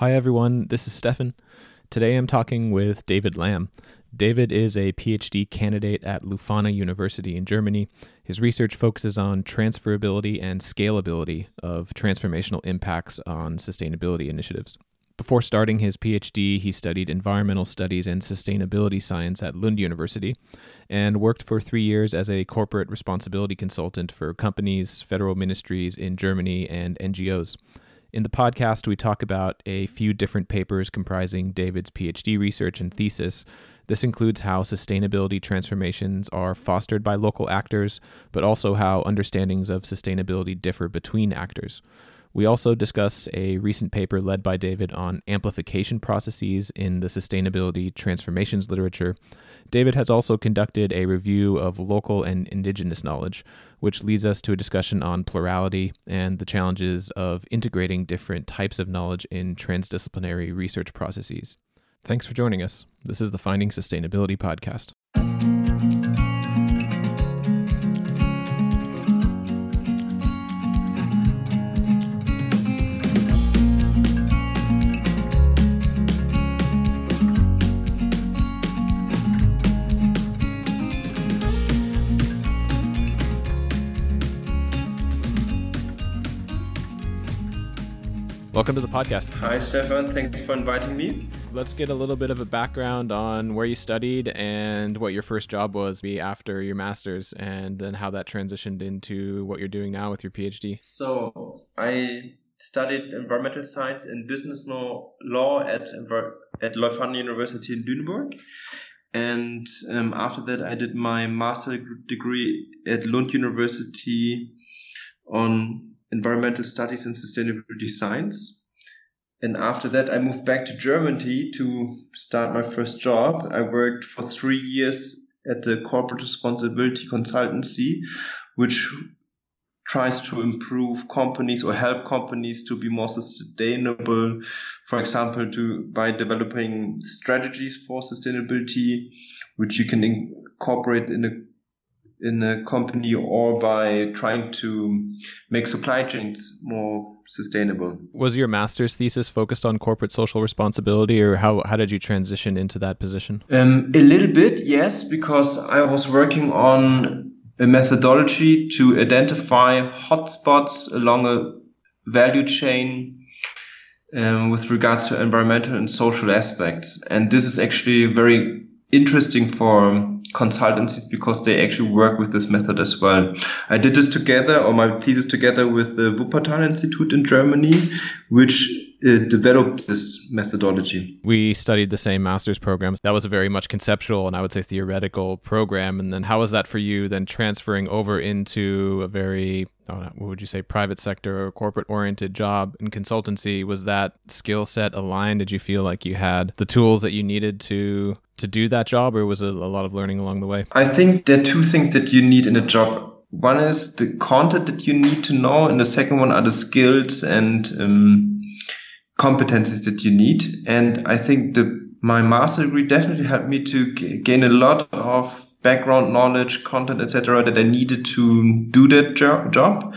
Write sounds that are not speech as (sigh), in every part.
Hi, everyone. This is Stefan. Today I'm talking with David Lam. David is a PhD candidate at Leuphana University in Germany. His research focuses on transferability and scalability of transformational impacts on sustainability initiatives. Before starting his PhD, he studied environmental studies and sustainability science at Lund University and worked for three years as a corporate responsibility consultant for companies, federal ministries in Germany, and NGOs. In the podcast, we talk about a few different papers comprising David's PhD research and thesis. This includes how sustainability transformations are fostered by local actors, but also how understandings of sustainability differ between actors. We also discuss a recent paper led by David on amplification processes in the sustainability transformations literature. David has also conducted a review of local and indigenous knowledge, which leads us to a discussion on plurality and the challenges of integrating different types of knowledge in transdisciplinary research processes. Thanks for joining us. This is the Finding Sustainability Podcast. Welcome to the podcast. Hi, Stefan. Thanks for inviting me. Let's get a little bit of a background on where you studied and what your first job was be after your master's, and then how that transitioned into what you're doing now with your PhD. So, I studied environmental science and business law, law at at Leuphana University in Lüneburg. And um, after that, I did my master degree at Lund University on environmental studies and sustainability science. And after that, I moved back to Germany to start my first job. I worked for three years at the corporate responsibility consultancy, which tries to improve companies or help companies to be more sustainable. For example, to by developing strategies for sustainability, which you can incorporate in a in a company or by trying to make supply chains more sustainable. Was your master's thesis focused on corporate social responsibility, or how, how did you transition into that position? Um, a little bit, yes, because I was working on a methodology to identify hotspots along a value chain um, with regards to environmental and social aspects. And this is actually very interesting for consultancies because they actually work with this method as well. I did this together, or my thesis together with the Wuppertal Institute in Germany, which uh, developed this methodology. We studied the same master's programs. That was a very much conceptual and I would say theoretical program. And then how was that for you then transferring over into a very what would you say private sector or corporate oriented job in consultancy was that skill set aligned did you feel like you had the tools that you needed to to do that job or was it a lot of learning along the way i think there are two things that you need in a job one is the content that you need to know and the second one are the skills and um, competencies that you need. And I think the my master degree definitely helped me to g- gain a lot of background knowledge, content, etc., that I needed to do that jo- job.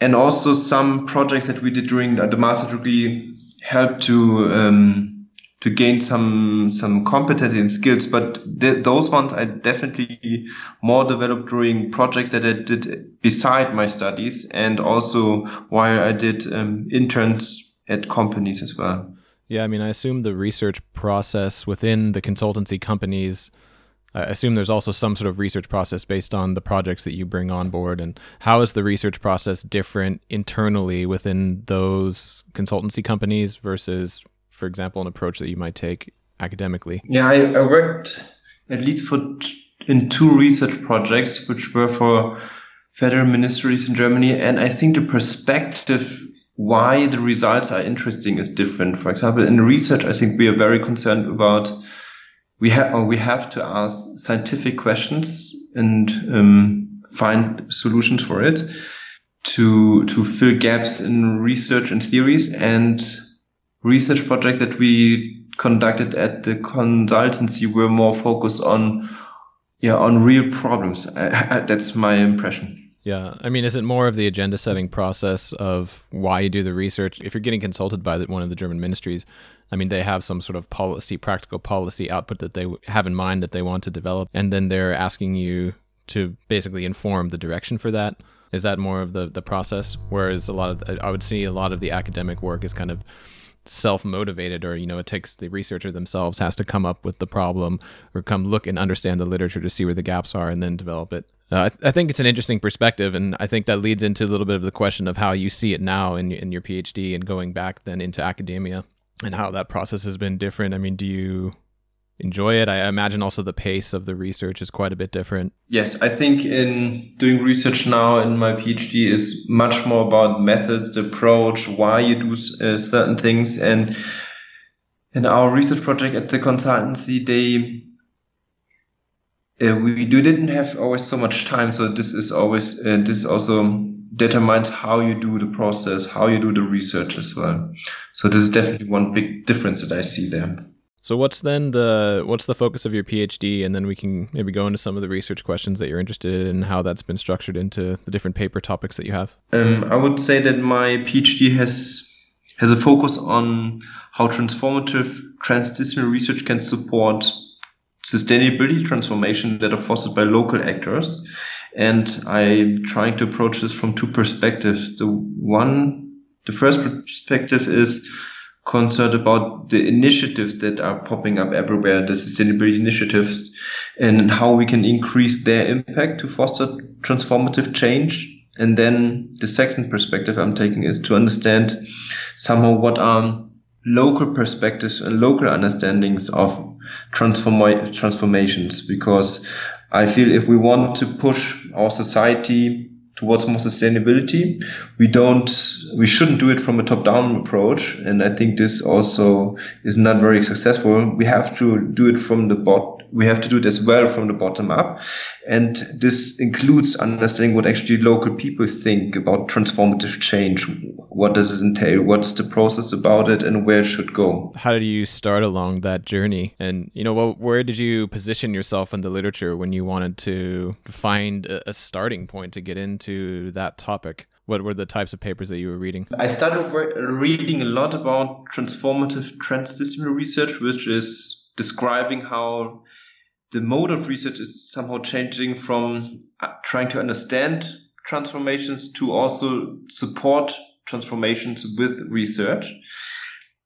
And also some projects that we did during the, master degree helped to um, to gain some some competency and skills. But th- those ones I definitely more developed during projects that I did beside my studies, and also while I did um, interns at companies as well. Yeah, I mean, I assume the research process within the consultancy companies. I assume there's also some sort of research process based on the projects that you bring on board. And how is the research process different internally within those consultancy companies versus, for example, an approach that you might take academically? Yeah, I, I worked at least for t- in two research projects, which were for federal ministries in Germany. And I think the perspective why the results are interesting is different. For example, in research, I think we are very concerned about we have we have to ask scientific questions and um, find solutions for it to to fill gaps in research and theories and research projects that we conducted at the consultancy were more focused on yeah on real problems. I, I, that's my impression. Yeah. I mean, is it more of the agenda setting process of why you do the research? If you're getting consulted by one of the German ministries, I mean, they have some sort of policy, practical policy output that they have in mind that they want to develop. And then they're asking you to basically inform the direction for that. Is that more of the, the process? Whereas a lot of, I would see a lot of the academic work is kind of self motivated or you know it takes the researcher themselves has to come up with the problem or come look and understand the literature to see where the gaps are and then develop it. Uh, I, th- I, think it's an interesting perspective and i think that leads into a little bit of the question of how you see it now in, in your phd and going back then into academia and how that process has been different. I mean do you enjoy it. I imagine also the pace of the research is quite a bit different. Yes, I think in doing research now in my PhD is much more about methods, the approach, why you do uh, certain things, and in our research project at the consultancy, they uh, we didn't have always so much time, so this is always uh, this also determines how you do the process, how you do the research as well. So this is definitely one big difference that I see there. So what's then the what's the focus of your PhD, and then we can maybe go into some of the research questions that you're interested in, and how that's been structured into the different paper topics that you have. Um, I would say that my PhD has has a focus on how transformative transdisciplinary research can support sustainability transformation that are fostered by local actors. And I'm trying to approach this from two perspectives. The one, the first perspective is concerned about the initiatives that are popping up everywhere, the sustainability initiatives, and how we can increase their impact to foster transformative change. And then the second perspective I'm taking is to understand somehow what are local perspectives and local understandings of transform- transformations, because I feel if we want to push our society towards more sustainability. We don't, we shouldn't do it from a top-down approach, and I think this also is not very successful. We have to do it from the bottom. We have to do it as well from the bottom up, and this includes understanding what actually local people think about transformative change. What does it entail? What's the process about it, and where it should go? How did you start along that journey? And you know, well, where did you position yourself in the literature when you wanted to find a starting point to get into? that topic? What were the types of papers that you were reading? I started reading a lot about transformative transdisciplinary research, which is describing how the mode of research is somehow changing from uh, trying to understand transformations to also support transformations with research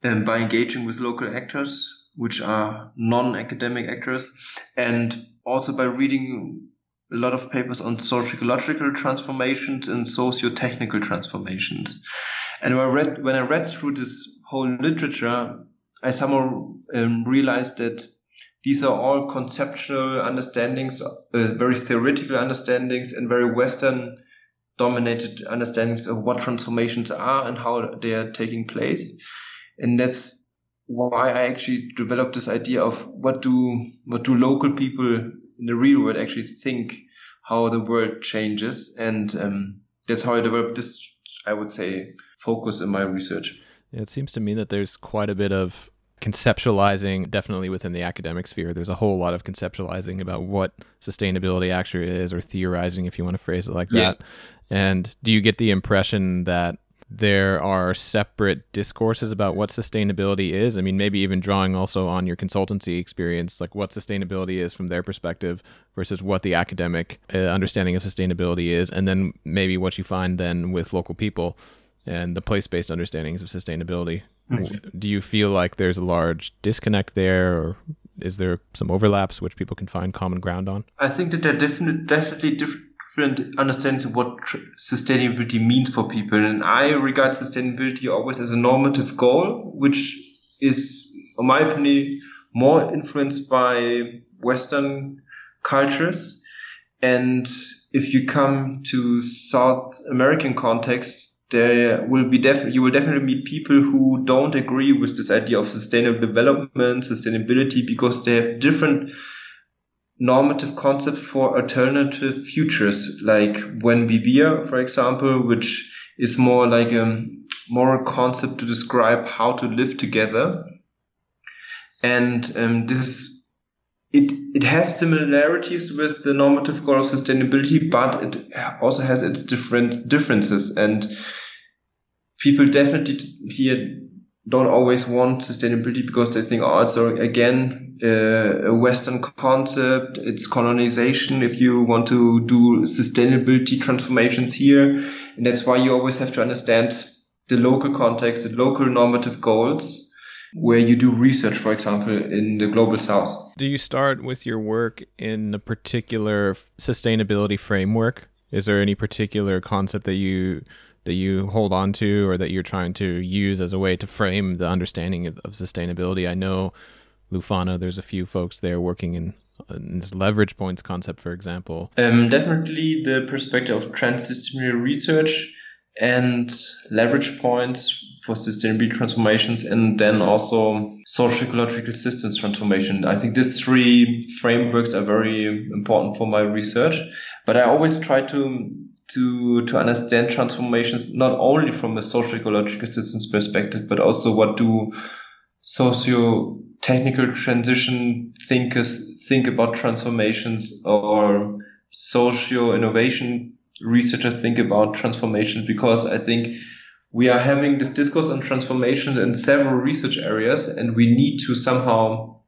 and by engaging with local actors, which are non-academic actors, and also by reading a lot of papers on sociological transformations and socio-technical transformations. And when I read, when I read through this whole literature, I somehow um, realized that these are all conceptual understandings, uh, very theoretical understandings, and very Western dominated understandings of what transformations are and how they are taking place. And that's why I actually developed this idea of what do what do local people in the real world actually think how the world changes, and um, that's how I developed this. I would say focus in my research. It seems to me that there's quite a bit of conceptualizing definitely within the academic sphere there's a whole lot of conceptualizing about what sustainability actually is or theorizing if you want to phrase it like that yes. and do you get the impression that there are separate discourses about what sustainability is. I mean, maybe even drawing also on your consultancy experience, like what sustainability is from their perspective versus what the academic uh, understanding of sustainability is, and then maybe what you find then with local people and the place based understandings of sustainability. Mm-hmm. Do you feel like there's a large disconnect there, or is there some overlaps which people can find common ground on? I think that there are definitely, definitely different different understandings of what tr- sustainability means for people. And I regard sustainability always as a normative goal, which is, in my opinion, more influenced by Western cultures. And if you come to South American context, there will be def- you will definitely meet people who don't agree with this idea of sustainable development, sustainability, because they have different normative concept for alternative futures, like Buen Vivir, for example, which is more like a moral concept to describe how to live together. And um, this it it has similarities with the normative goal of sustainability, but it also has its different differences. And people definitely here don't always want sustainability because they think, oh, it's again uh, a Western concept. It's colonization. If you want to do sustainability transformations here, and that's why you always have to understand the local context, the local normative goals where you do research, for example, in the global south. Do you start with your work in a particular sustainability framework? Is there any particular concept that you that you hold on to or that you're trying to use as a way to frame the understanding of, of sustainability? I know Leuphana, there's a few folks there working in, in this leverage points concept, for example. Um, definitely the perspective of transdisciplinary research and leverage points for sustainability transformations and then also social ecological systems transformation. I think these three frameworks are very important for my research, but I always try to to to understand transformations not only from a social ecological systems perspective, but also what do socio technical transition thinkers think about transformations or socio innovation researchers think about transformations? Because I think we are having this discourse on transformations in several research areas, and we need to somehow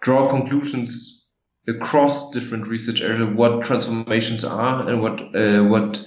draw conclusions across different research areas what transformations are and what uh, what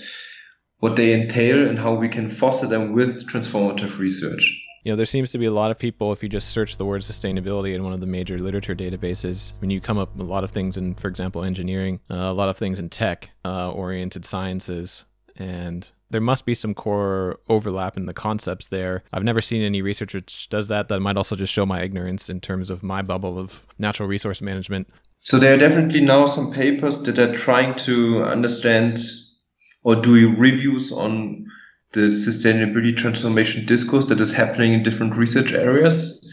what they entail and how we can foster them with transformative research. You know, there seems to be a lot of people. If you just search the word sustainability in one of the major literature databases, I mean, you come up a lot of things in, for example, engineering, uh, a lot of things in tech-oriented uh, sciences, and there must be some core overlap in the concepts there. I've never seen any research which does that. That might also just show my ignorance in terms of my bubble of natural resource management. So there are definitely now some papers that are trying to understand or doing reviews on the sustainability transformation discourse that is happening in different research areas.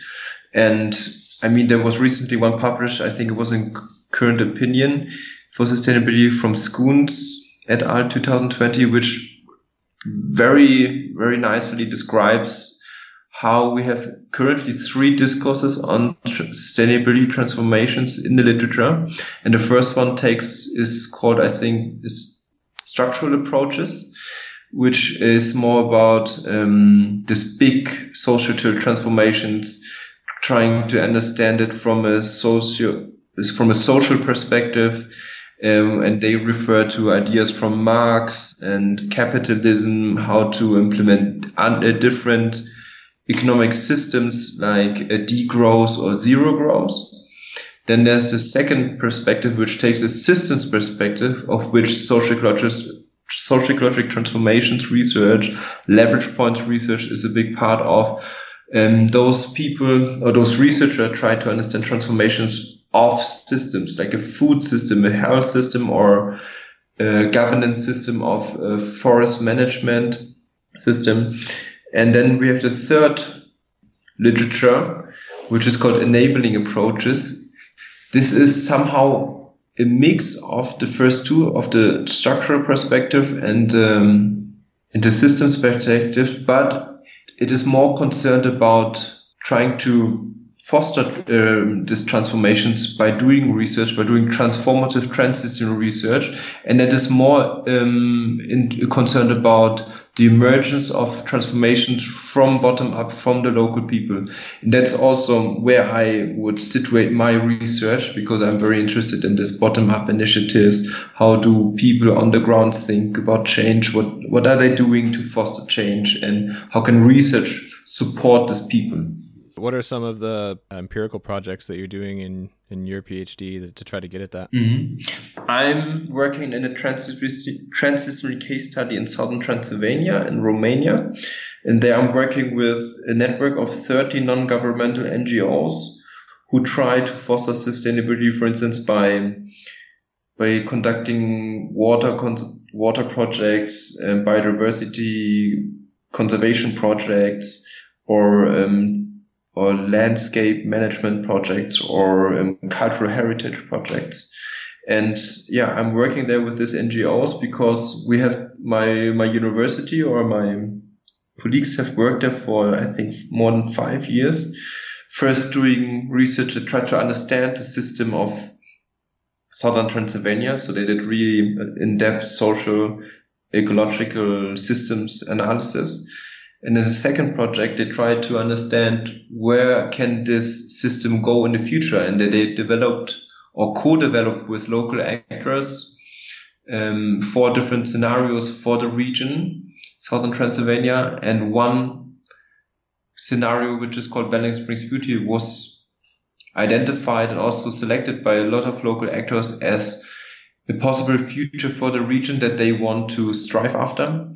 And I mean, there was recently one published, I think it was in Current Opinion for Sustainability from Scoones et al. 2020, which very, very nicely describes how we have currently three discourses on sustainability transformations in the literature. And the first one takes is called, I think, is structural approaches, which is more about um, this big societal transformations, trying to understand it from a socio from a social perspective um, and they refer to ideas from Marx and capitalism, how to implement un- different economic systems like a degrowth or zero growth. Then there's the second perspective, which takes a systems perspective, of which social ecological transformations research, leverage points research is a big part of. Um, those people or those researchers try to understand transformations of systems, like a food system, a health system, or a governance system of forest management system. And then we have the third literature, which is called enabling approaches. This is somehow a mix of the first two, of the structural perspective and, um, and the systems perspective, but it is more concerned about trying to foster uh, these transformations by doing research, by doing transformative transitional research, and that is more um, in, concerned about the emergence of transformations from bottom up, from the local people. And that's also where I would situate my research because I'm very interested in this bottom up initiatives. How do people on the ground think about change? What, what are they doing to foster change? And how can research support these people? What are some of the empirical projects that you're doing in, in your PhD to try to get at that? Mm-hmm. I'm working in a transdisciplinary case study in southern Transylvania in Romania. And there I'm working with a network of 30 non governmental NGOs who try to foster sustainability, for instance, by by conducting water water projects, um, biodiversity conservation projects, or um, or landscape management projects or um, cultural heritage projects. And yeah, I'm working there with these NGOs because we have my my university or my colleagues have worked there for I think more than five years first doing research to try to understand the system of southern Transylvania. So they did really in-depth social, ecological systems analysis. And in the second project, they tried to understand where can this system go in the future, and they developed or co-developed with local actors um, four different scenarios for the region, southern Transylvania, and one scenario which is called Belling Springs Beauty was identified and also selected by a lot of local actors as a possible future for the region that they want to strive after.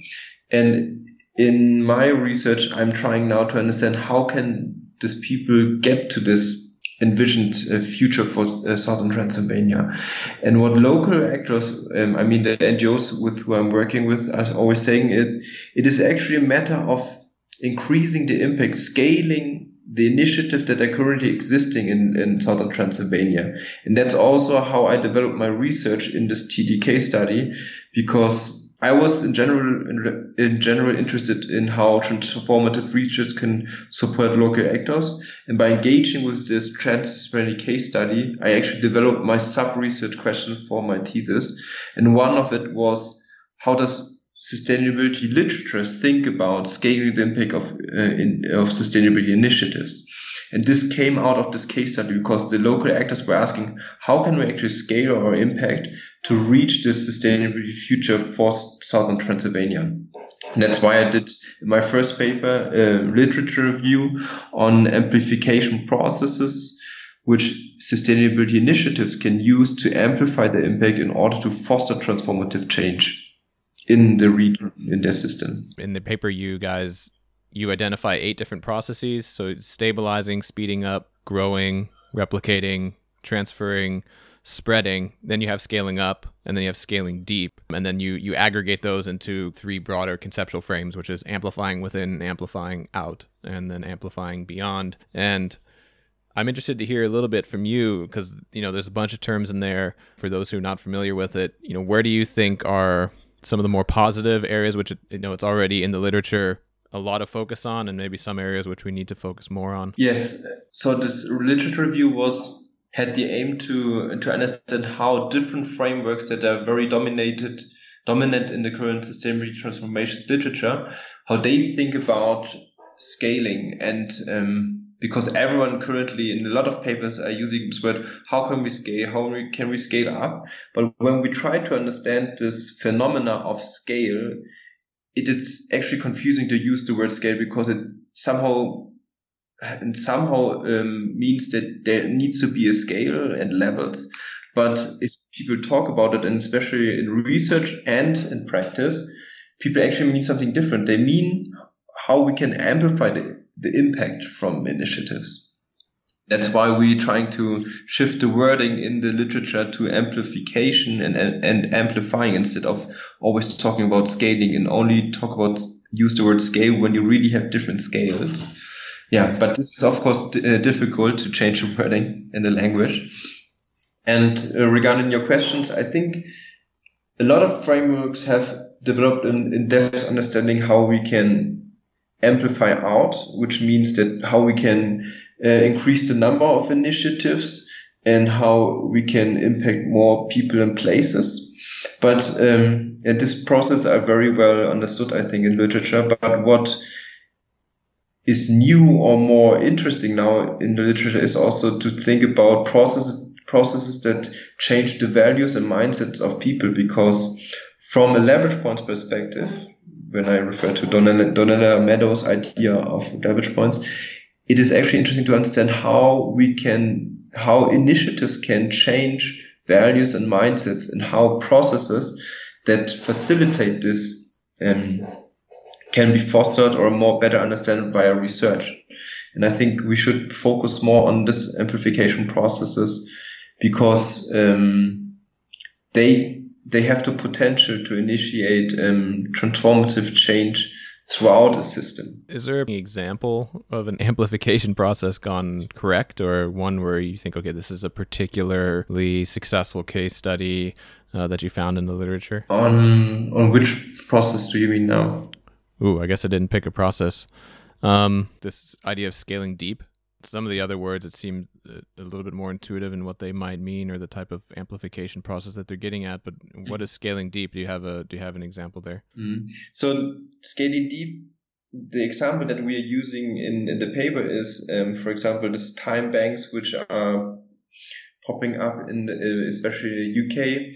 And in my research, I'm trying now to understand how can these people get to this envisioned uh, future for uh, southern Transylvania. And what local actors, um, I mean the NGOs with who I'm working with, are always saying it, it is actually a matter of increasing the impact, scaling the initiatives that are currently existing in, in southern Transylvania. And that's also how I developed my research in this TDK study, because I was in general in, in, general interested in how transformative research can support local actors, and by engaging with this transdisciplinary case study, I actually developed my sub research question for my thesis, and one of it was how does sustainability literature think about scaling the impact of uh, in, of sustainability initiatives. And this came out of this case study because the local actors were asking, how can we actually scale our impact to reach this sustainability future for southern Transylvania? And that's why I did my first paper, a literature review on amplification processes, which sustainability initiatives can use to amplify their impact in order to foster transformative change in the region, in their system. In the paper, you guys you identify eight different processes. So stabilizing, speeding up, growing, replicating, transferring, spreading. Then you have scaling up, and then you have scaling deep, and then you you aggregate those into three broader conceptual frames, which is amplifying within, amplifying out, and then amplifying beyond. And I'm interested to hear a little bit from you because you know there's a bunch of terms in there for those who are not familiar with it. You know, where do you think are some of the more positive areas, which you know it's already in the literature a lot of focus on and maybe some areas which we need to focus more on? Yes. So this literature review was had the aim to to understand how different frameworks that are very dominated dominant in the current sustainability transformations literature, how they think about scaling and um, because everyone currently in a lot of papers are using this word how can we scale how can we scale up but when we try to understand this phenomena of scale it is actually confusing to use the word scale because it somehow and somehow um, means that there needs to be a scale and levels. But if people talk about it, and especially in research and in practice, people actually mean something different. They mean how we can amplify the, the impact from initiatives. That's why we're trying to shift the wording in the literature to amplification and, and, and amplifying instead of always talking about scaling and only talk about use the word scale when you really have different scales. Yeah, but this is of course uh, difficult to change the wording in the language. And uh, regarding your questions, I think a lot of frameworks have developed an in-depth understanding how we can amplify out, which means that how we can uh, increase the number of initiatives and how we can impact more people and places. But um, and this process are very well understood, I think, in literature. But what is new or more interesting now in the literature is also to think about processes processes that change the values and mindsets of people because from a leverage points perspective when i refer to donella, donella meadows idea of leverage points it is actually interesting to understand how we can, how initiatives can change values and mindsets and how processes that facilitate this um, can be fostered or more better understood via research. And I think we should focus more on this amplification processes because um, they they have the potential to initiate um, transformative change throughout a system. Is there an example of an (laughs) amplification process gone correct, or one where you think, okay, this is a particularly successful case study uh, that you found in the literature? On on which process do you mean now? Ooh, I guess I didn't pick a process. Um, this idea of scaling deep. Some of the other words, it seems a little bit more intuitive in what they might mean or the type of amplification process that they're getting at. But what is scaling deep? Do you have a do you have an example there? Mm. So scaling deep, the example that we are using in, in the paper is, um, for example, this time banks which are popping up in the, especially UK.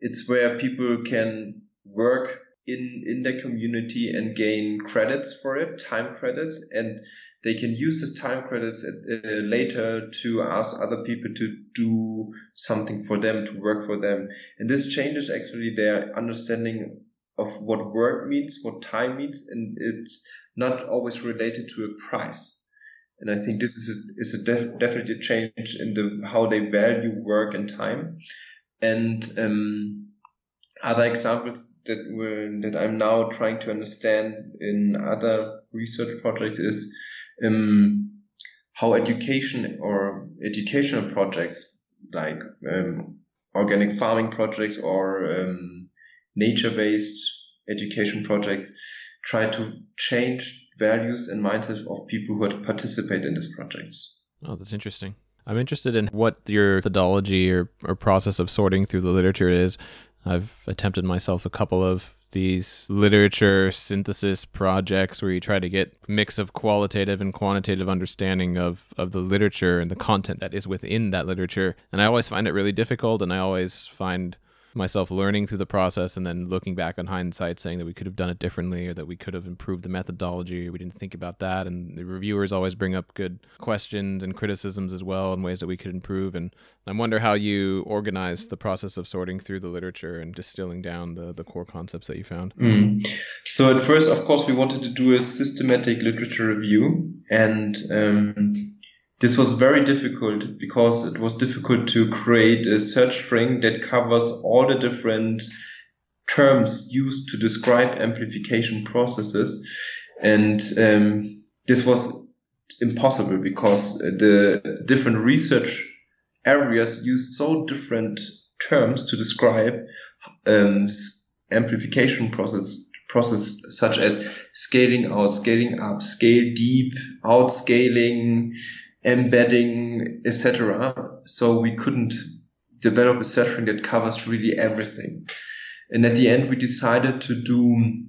It's where people can work in in their community and gain credits for it, time credits, and they can use this time credits at, uh, later to ask other people to do something for them, to work for them. And this changes actually their understanding of what work means, what time means, and it's not always related to a price. And I think this is a, is a def- definitely a change in the how they value work and time. And um, other examples that were that I'm now trying to understand in other research projects is um, how education or educational projects like um, organic farming projects or um, nature-based education projects try to change values and mindsets of people who participate in these projects. Oh, that's interesting. I'm interested in what your methodology or, or process of sorting through the literature is. I've attempted myself a couple of these literature synthesis projects where you try to get mix of qualitative and quantitative understanding of, of the literature and the content that is within that literature. And I always find it really difficult and I always find myself learning through the process and then looking back on hindsight saying that we could have done it differently or that we could have improved the methodology. We didn't think about that. And the reviewers always bring up good questions and criticisms as well and ways that we could improve. And i wonder how you organize the process of sorting through the literature and distilling down the, the core concepts that you found. Mm. so at first of course we wanted to do a systematic literature review. And um, this was very difficult because it was difficult to create a search string that covers all the different terms used to describe amplification processes. And um, this was impossible because the different research areas use so different terms to describe um, amplification process process such as scaling out, scaling up, scale deep, outscaling, embedding, etc. So we couldn't develop a setting that covers really everything. And at the end, we decided to do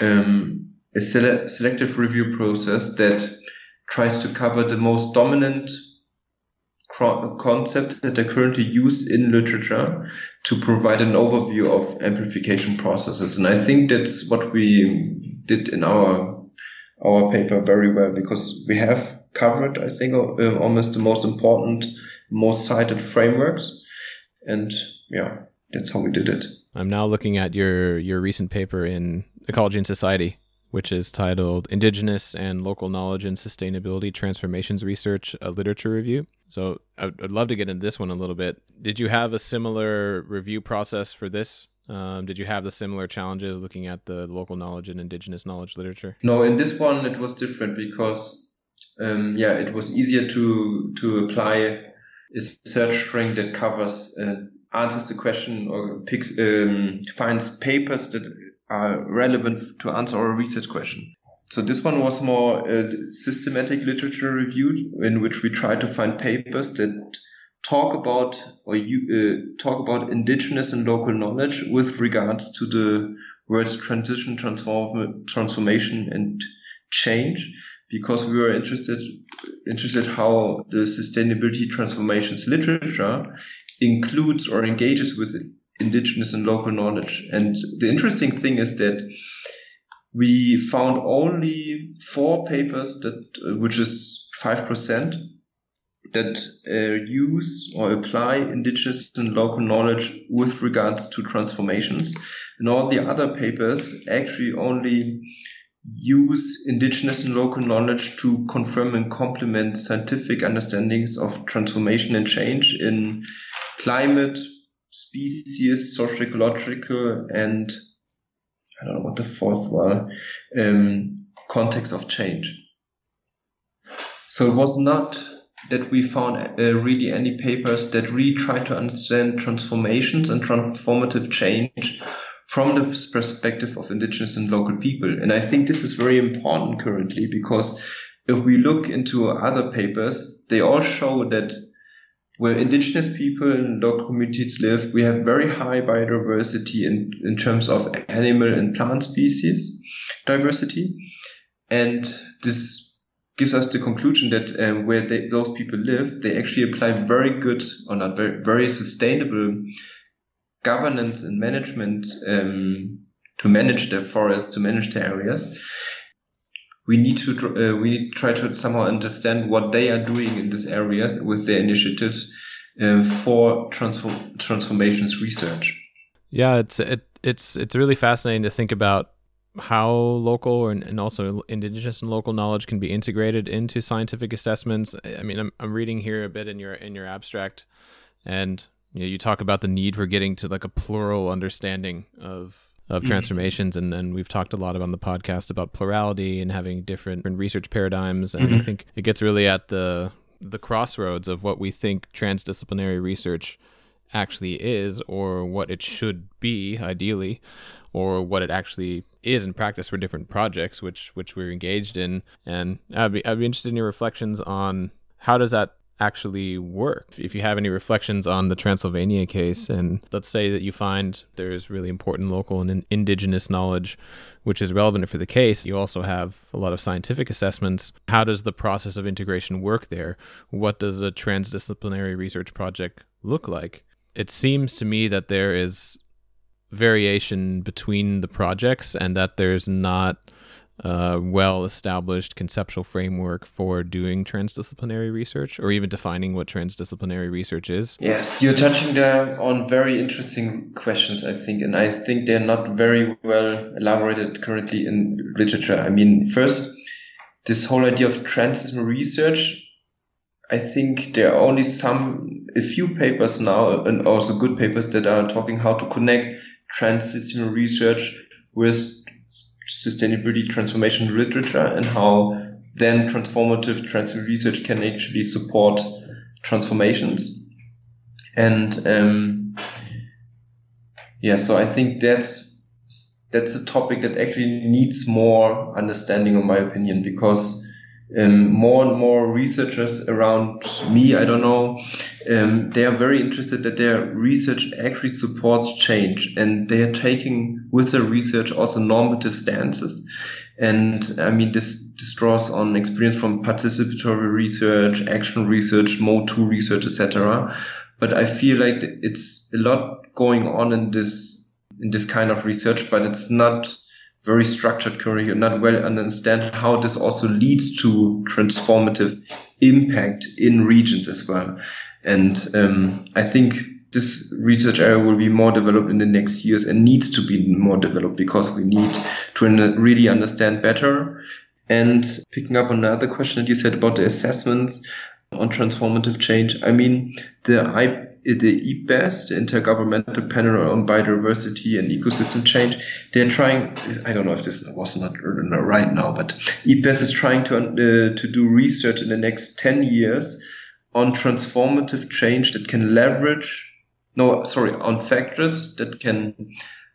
um, a sele- selective review process that tries to cover the most dominant concepts that are currently used in literature to provide an overview of amplification processes. And I think that's what we did in our our paper very well because we have covered, I think, uh, almost the most important, most cited frameworks. And yeah, that's how we did it. I'm now looking at your your recent paper in Ecology and Society, which is titled Indigenous and Local Knowledge and Sustainability Transformations Research, a Literature Review. So I'd, I'd love to get into this one a little bit. Did you have a similar review process for this um, did you have the similar challenges looking at the local knowledge and indigenous knowledge literature? No, in this one it was different because um, yeah, it was easier to to apply a search string that covers uh, answers the question or picks um, finds papers that are relevant to answer our research question. So this one was more a systematic literature review in which we try to find papers that talk about or you uh, talk about indigenous and local knowledge with regards to the words transition, transform, transformation, and change, because we were interested interested how the sustainability transformations literature includes or engages with indigenous and local knowledge. And the interesting thing is that we found only four papers that, which is five percent that uh, use or apply indigenous and local knowledge with regards to transformations. And all the other papers actually only use indigenous and local knowledge to confirm and complement scientific understandings of transformation and change in climate, species, social ecological, and I don't know what the fourth one, um, context of change. So it was not that we found uh, really any papers that really try to understand transformations and transformative change from the perspective of indigenous and local people. And I think this is very important currently because if we look into other papers, they all show that where indigenous people and local communities live, we have very high biodiversity in, in terms of animal and plant species diversity. And this gives us the conclusion that um, where they, those people live, they actually apply very good or not very, very sustainable governance and management um, to manage their forests, to manage their areas we need to uh, we try to somehow understand what they are doing in these areas with their initiatives uh, for transform transformations research. Yeah, it's it, it's it's really fascinating to think about how local and, and also indigenous and local knowledge can be integrated into scientific assessments. I mean, I'm I'm reading here a bit in your in your abstract, and you know, you talk about the need for getting to like a plural understanding of of mm-hmm. transformations and, and we've talked a lot about on the podcast about plurality and having different research paradigms and mm-hmm. i think it gets really at the the crossroads of what we think transdisciplinary research actually is or what it should be ideally or what it actually is in practice for different projects which which we're engaged in and I'd be, I'd be interested in your reflections on how does that actually work. If you have any reflections on the Transylvania case, and let's say that you find there's really important local and indigenous knowledge which is relevant for the case, you also have a lot of scientific assessments. How does the process of integration work there? What does a transdisciplinary research project look like? It seems to me that there is variation between the projects and that there's not well established conceptual framework for doing transdisciplinary research or even defining what transdisciplinary research is? Yes, you're touching there on very interesting questions, I think, and I think they're not very well elaborated currently in literature. I mean, first, this whole idea of transdisciplinary research, I think there are only some, a few papers now, and also good papers that are talking how to connect transdisciplinary research with sustainability transformation literature and how then transformative research can actually support transformations. And um, yeah, so I think that's that's a topic that actually needs more understanding, in my opinion, because um, more and more researchers around me, I don't know, um, they are very interested that their research actually supports change and they are taking with their research also normative stances. And I mean, this, this draws on experience from participatory research, action research, mode two research, etc. But I feel like it's a lot going on in this, in this kind of research, but it's not very structured curriculum, not well understand how this also leads to transformative impact in regions as well. And um, I think this research area will be more developed in the next years and needs to be more developed because we need to really understand better. And picking up on another question that you said about the assessments on transformative change, I mean, the I the IPBES, the Intergovernmental Panel on Biodiversity and Ecosystem Change, they're trying. I don't know if this was not right now, but IPBES is trying to uh, to do research in the next ten years on transformative change that can leverage. No, sorry, on factors that can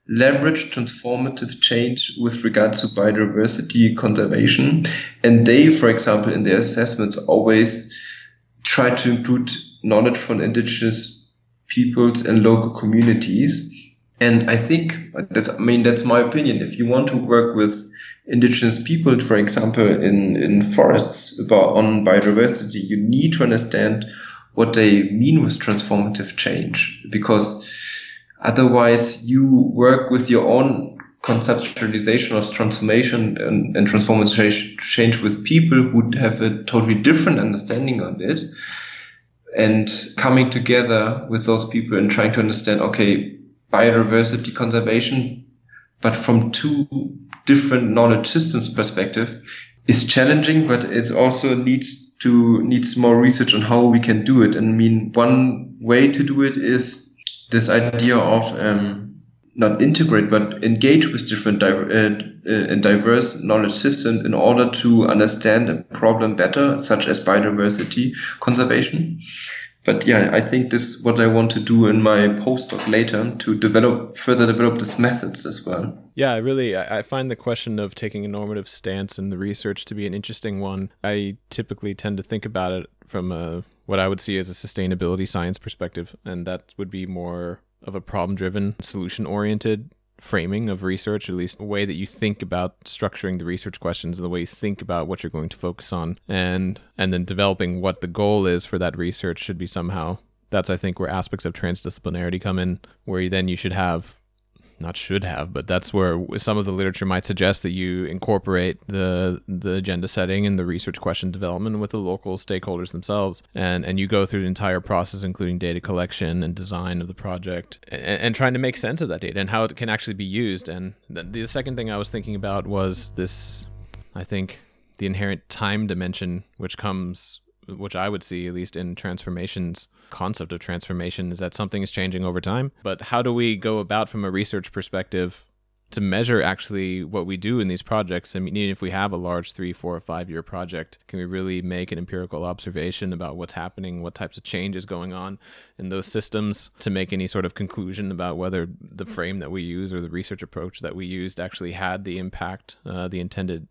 leverage transformative change with regards to biodiversity conservation. And they, for example, in their assessments, always try to include knowledge from indigenous peoples and local communities. And I think that's, I mean, that's my opinion. If you want to work with indigenous people, for example, in, in forests about on biodiversity, you need to understand what they mean with transformative change because otherwise you work with your own conceptualization of transformation and, and transformative change with people who have a totally different understanding on it and coming together with those people and trying to understand, okay, biodiversity conservation, but from two different knowledge systems perspective is challenging, but it also needs to needs more research on how we can do it. And I mean, one way to do it is this idea of um, not integrate, but engage with different uh, uh, diverse knowledge systems in order to understand a problem better, such as biodiversity conservation. But yeah, I think this is what I want to do in my postdoc later to develop further develop these methods as well. Yeah, I really I find the question of taking a normative stance in the research to be an interesting one. I typically tend to think about it from a what I would see as a sustainability science perspective, and that would be more of a problem driven, solution oriented framing of research, at least the way that you think about structuring the research questions, the way you think about what you're going to focus on, and and then developing what the goal is for that research should be somehow. That's I think where aspects of transdisciplinarity come in, where you, then you should have not should have, but that's where some of the literature might suggest that you incorporate the the agenda setting and the research question development with the local stakeholders themselves, and and you go through the entire process, including data collection and design of the project, and, and trying to make sense of that data and how it can actually be used. And the, the second thing I was thinking about was this, I think, the inherent time dimension, which comes which I would see at least in transformations concept of transformation is that something is changing over time. But how do we go about from a research perspective to measure actually what we do in these projects? I mean, even if we have a large three, four, or five year project, can we really make an empirical observation about what's happening, what types of change is going on in those systems to make any sort of conclusion about whether the frame that we use or the research approach that we used actually had the impact, uh, the intended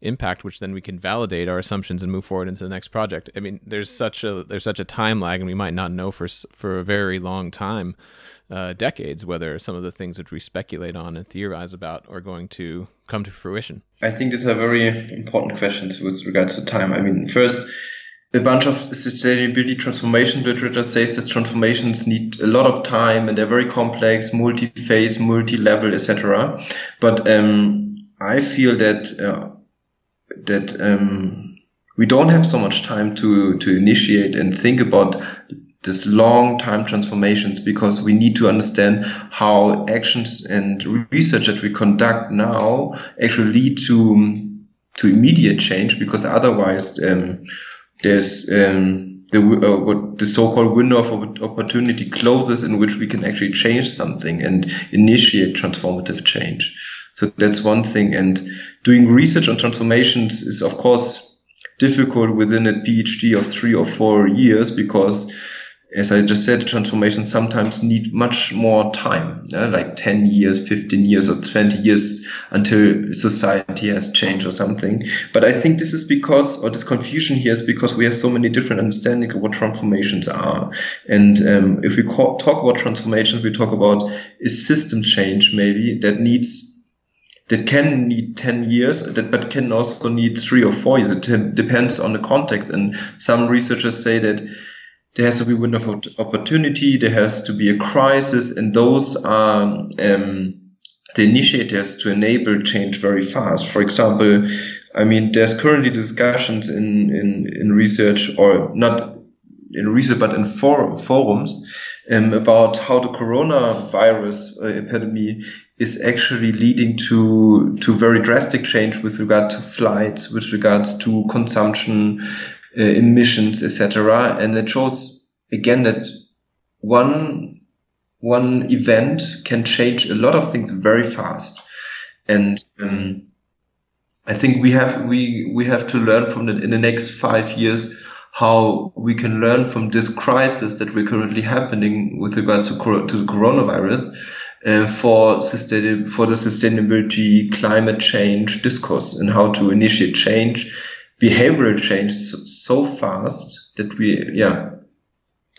impact which then we can validate our assumptions and move forward into the next project. I mean there's such a there's such a time lag and we might not know for for a very long time uh, decades whether some of the things that we speculate on and theorize about are going to come to fruition. I think these are very important questions with regards to time. I mean first a bunch of sustainability transformation literature says that transformations need a lot of time and they're very complex, multi-phase, multi-level, etc. But um, I feel that uh, that um, we don't have so much time to to initiate and think about this long time transformations because we need to understand how actions and research that we conduct now actually lead to to immediate change because otherwise um, there's um, the uh, what the so-called window of opportunity closes in which we can actually change something and initiate transformative change. So that's one thing. And doing research on transformations is, of course, difficult within a PhD of three or four years because, as I just said, transformations sometimes need much more time, yeah? like 10 years, 15 years, or 20 years until society has changed or something. But I think this is because, or this confusion here is because we have so many different understandings of what transformations are. And um, if we talk about transformations, we talk about a system change maybe that needs that can need 10 years, that, but can also need three or four years. It depends on the context. And some researchers say that there has to be a window of opportunity, there has to be a crisis, and those are um, the initiators to enable change very fast. For example, I mean, there's currently discussions in, in, in research, or not in research, but in for, forums um, about how the coronavirus uh, epidemic is actually leading to to very drastic change with regard to flights, with regards to consumption, uh, emissions, etc. And it shows again that one one event can change a lot of things very fast, and um, I think we have we we have to learn from the in the next five years how we can learn from this crisis that we're currently happening with regards to, to the coronavirus uh, for sustain for the sustainability climate change discourse and how to initiate change behavioral change so, fast that we yeah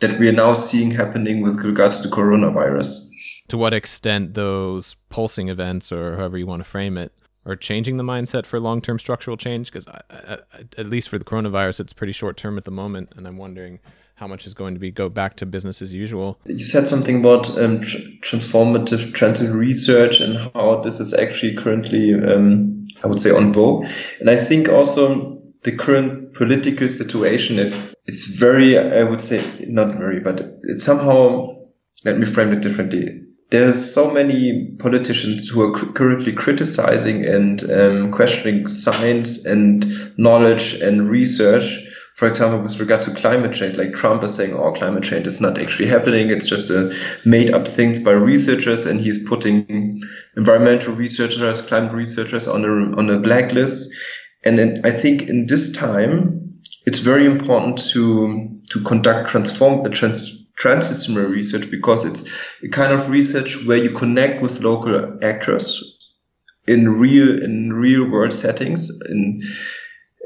that we are now seeing happening with regards to the coronavirus. To what extent those pulsing events or however you want to frame it are changing the mindset for long-term structural change? Because at least for the coronavirus it's pretty short term at the moment and i'm wondering how much is going to be go back to business as usual. You said something about um, tr- transformative transit research and how this is actually currently, um, I would say, on vogue. And I think also the current political situation if it's very, I would say, not very, but it's somehow, let me frame it differently. There's so many politicians who are currently criticizing and um, questioning science and knowledge and research for example, with regard to climate change, like Trump is saying, oh, climate change is not actually happening. It's just a made up things by researchers. And he's putting environmental researchers, climate researchers on a, on a blacklist. And then I think in this time, it's very important to to conduct transform uh, trans, transdisciplinary research because it's a kind of research where you connect with local actors in real in real world settings in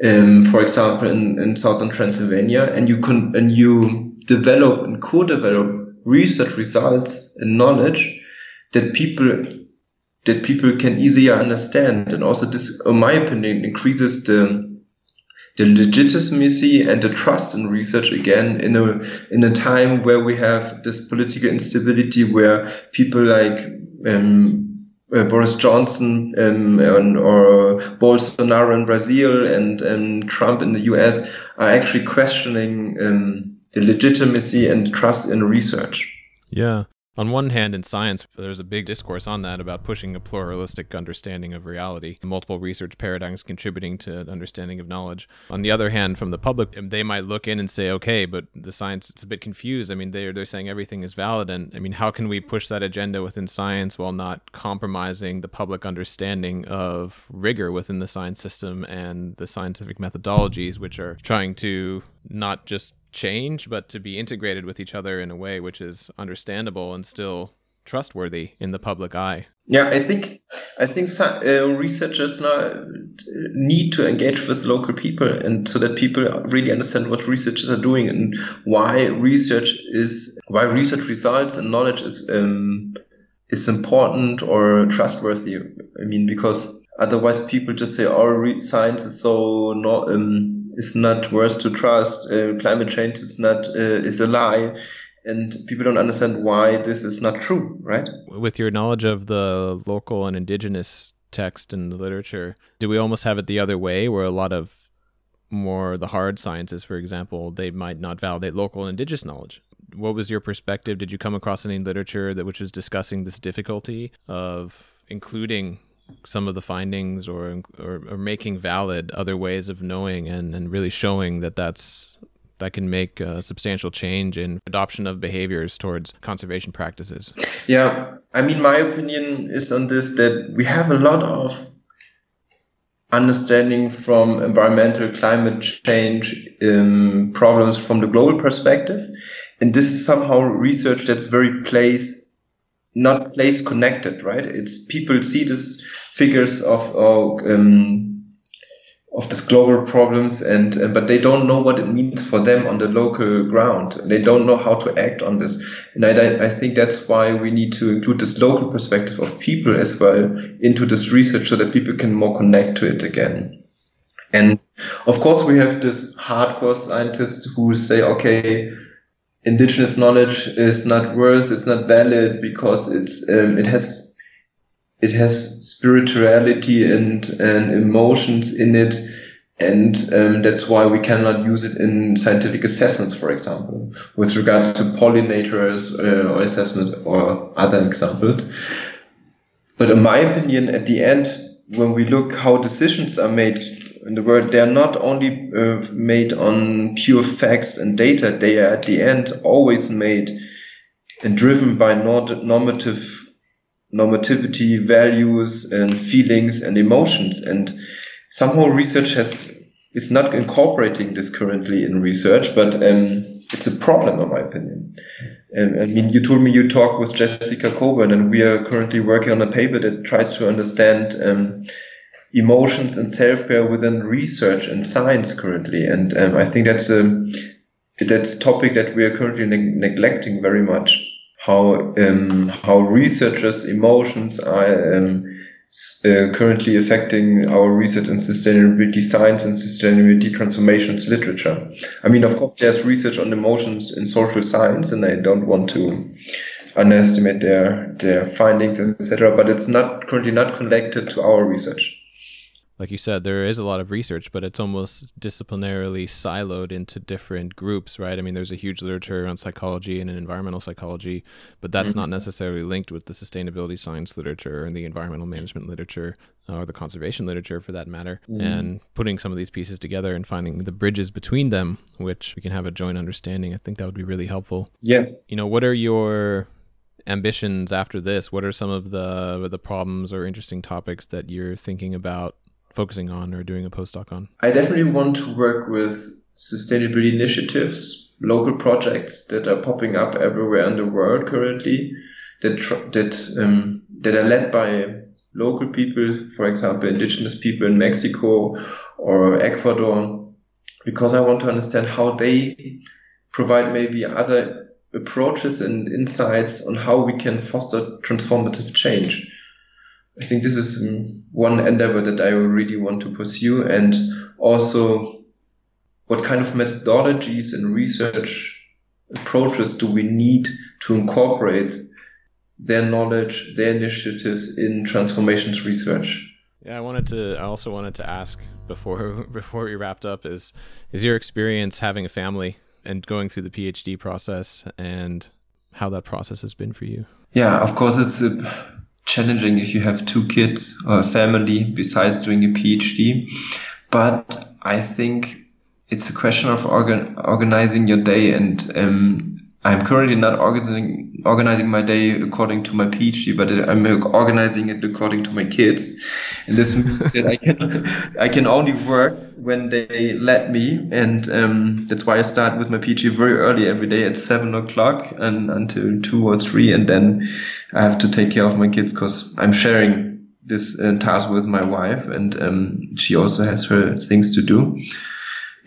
um, for example in, in southern Transylvania and you can and you develop and co-develop research results and knowledge that people that people can easier understand. And also this in my opinion increases the the legitimacy and the trust in research again in a in a time where we have this political instability where people like um, uh, Boris Johnson um, and, or Bolsonaro in Brazil and um, Trump in the US are actually questioning um, the legitimacy and trust in research. Yeah. On one hand, in science, there's a big discourse on that about pushing a pluralistic understanding of reality, multiple research paradigms contributing to an understanding of knowledge. On the other hand, from the public, they might look in and say, okay, but the science is a bit confused. I mean, they're, they're saying everything is valid. And I mean, how can we push that agenda within science while not compromising the public understanding of rigor within the science system and the scientific methodologies, which are trying to not just change, but to be integrated with each other in a way which is understandable and still trustworthy in the public eye. Yeah, I think I think uh, researchers now need to engage with local people, and so that people really understand what researchers are doing and why research is why research results and knowledge is um, is important or trustworthy. I mean, because otherwise people just say, "Oh, science is so not." Um, is not worth to trust. Uh, climate change is not uh, is a lie, and people don't understand why this is not true, right? With your knowledge of the local and indigenous text and literature, do we almost have it the other way, where a lot of more the hard sciences, for example, they might not validate local and indigenous knowledge? What was your perspective? Did you come across any literature that which was discussing this difficulty of including some of the findings or, or, or making valid other ways of knowing and, and really showing that that's that can make a substantial change in adoption of behaviors towards conservation practices. Yeah, I mean, my opinion is on this that we have a lot of understanding from environmental climate change um, problems from the global perspective, and this is somehow research that's very place not place connected, right? It's people see these figures of um, of these global problems, and uh, but they don't know what it means for them on the local ground. They don't know how to act on this, and I, I think that's why we need to include this local perspective of people as well into this research, so that people can more connect to it again. And of course, we have this hardcore scientists who say, okay indigenous knowledge is not worth, it's not valid because it's um, it has it has spirituality and and emotions in it, and um, that's why we cannot use it in scientific assessments, for example, with regards to pollinators uh, or assessment or other examples. But in my opinion, at the end, when we look how decisions are made in the world, they are not only uh, made on pure facts and data, they are at the end always made and driven by normative normativity, values and feelings and emotions. And somehow research has is not incorporating this currently in research, but um, it's a problem in my opinion. And I mean, you told me you talked with Jessica Cockburn, and we are currently working on a paper that tries to understand um, emotions and self-care within research and science currently. And um, I think that's a that's a topic that we are currently ne- neglecting very much. How um, how researchers' emotions are um, uh, currently affecting our research and sustainability science and sustainability transformations literature. I mean, of course, there's research on emotions in social science, and I don't want to underestimate their their findings, etc. But it's not currently not connected to our research like you said, there is a lot of research, but it's almost disciplinarily siloed into different groups, right? I mean, there's a huge literature on psychology and environmental psychology, but that's mm-hmm. not necessarily linked with the sustainability science literature and the environmental management literature or the conservation literature for that matter. Mm. And putting some of these pieces together and finding the bridges between them, which we can have a joint understanding, I think that would be really helpful. Yes. You know, what are your ambitions after this? What are some of the the problems or interesting topics that you're thinking about focusing on or doing a postdoc on? I definitely want to work with sustainability initiatives, local projects that are popping up everywhere in the world currently that that um, that are led by local people, for example, indigenous people in Mexico or Ecuador, because I want to understand how they provide maybe other approaches and insights on how we can foster transformative change. I think this is one endeavor that I really want to pursue, and also what kind of methodologies and research approaches do we need to incorporate their knowledge, their initiatives in transformations research. Yeah, I wanted to. I also wanted to ask before (laughs) before we wrapped up is is your experience having a family and going through the PhD process and how that process has been for you. Yeah, of course, it's uh, challenging if you have two kids or a family besides doing a PhD, but I think it's a question of organ- organizing your day and um, I'm currently not organizing organizing my day according to my PhD, but I'm organizing it according to my kids, and this means that I can (laughs) I can only work when they let me, and um, that's why I start with my PhD very early every day at seven o'clock and until two or three, and then I have to take care of my kids because I'm sharing this uh, task with my wife, and um, she also has her things to do.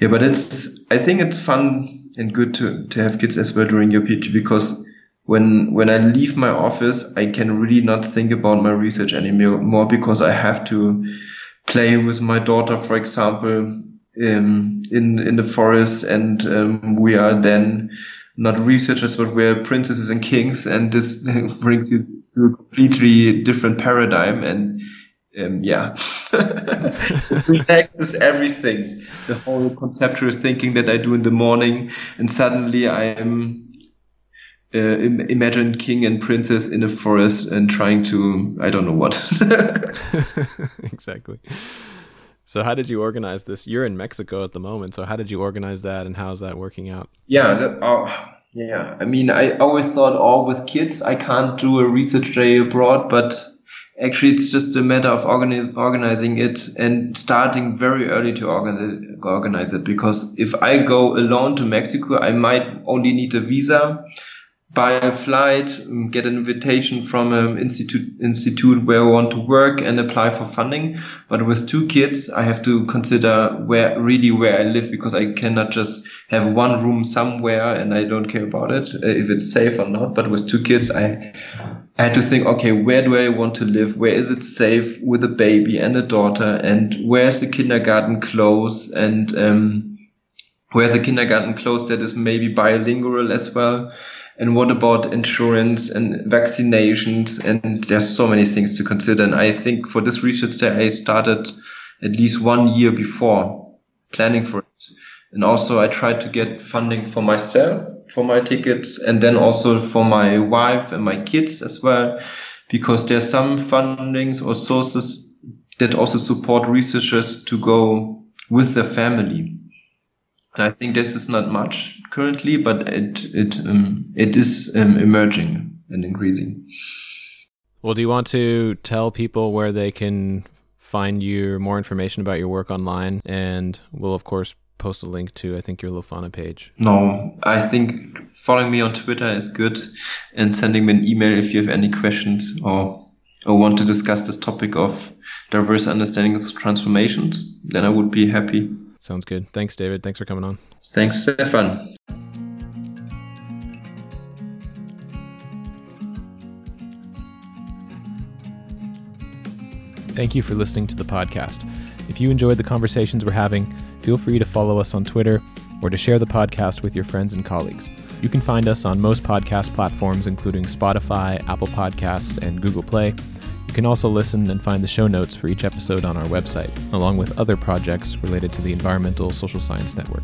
Yeah, but it's I think it's fun and good to, to have kids as well during your PhD because when when I leave my office, I can really not think about my research anymore because I have to play with my daughter, for example, um, in in the forest, and um, we are then not researchers, but we're princesses and kings, and this (laughs) brings you to a completely different paradigm. And um, yeah, (laughs) relaxes everything. The whole conceptual thinking that I do in the morning, and suddenly I am uh, imagine king and princess in a forest and trying to I don't know what. (laughs) (laughs) exactly. So how did you organize this? You're in Mexico at the moment, so how did you organize that, and how's that working out? Yeah, that, uh, yeah. I mean, I always thought, oh, with kids, I can't do a research day abroad, but actually it's just a matter of organize, organizing it and starting very early to organize, organize it because if i go alone to mexico i might only need a visa buy a flight um, get an invitation from an institute institute where i want to work and apply for funding but with two kids i have to consider where really where i live because i cannot just have one room somewhere and i don't care about it uh, if it's safe or not but with two kids i I had to think, okay, where do I want to live? Where is it safe with a baby and a daughter? And where's the kindergarten close? And um, where's the kindergarten close that is maybe bilingual as well? And what about insurance and vaccinations? And there's so many things to consider. And I think for this research day, I started at least one year before planning for it. And also I tried to get funding for myself, for my tickets, and then also for my wife and my kids as well, because there's some fundings or sources that also support researchers to go with their family. And I think this is not much currently, but it it um, it is um, emerging and increasing. Well, do you want to tell people where they can find you more information about your work online? And we'll of course post a link to I think your Leuphana page. No, I think following me on Twitter is good, and sending me an email if you have any questions or or want to discuss this topic of diverse understandings of transformations, then I would be happy. Sounds good. Thanks, David. Thanks for coming on. Thanks, Stefan. Thank you for listening to the podcast. If you enjoyed the conversations we're having, feel free to follow us on Twitter or to share the podcast with your friends and colleagues. You can find us on most podcast platforms, including Spotify, Apple Podcasts, and Google Play. You can also listen and find the show notes for each episode on our website, along with other projects related to the Environmental Social Science Network.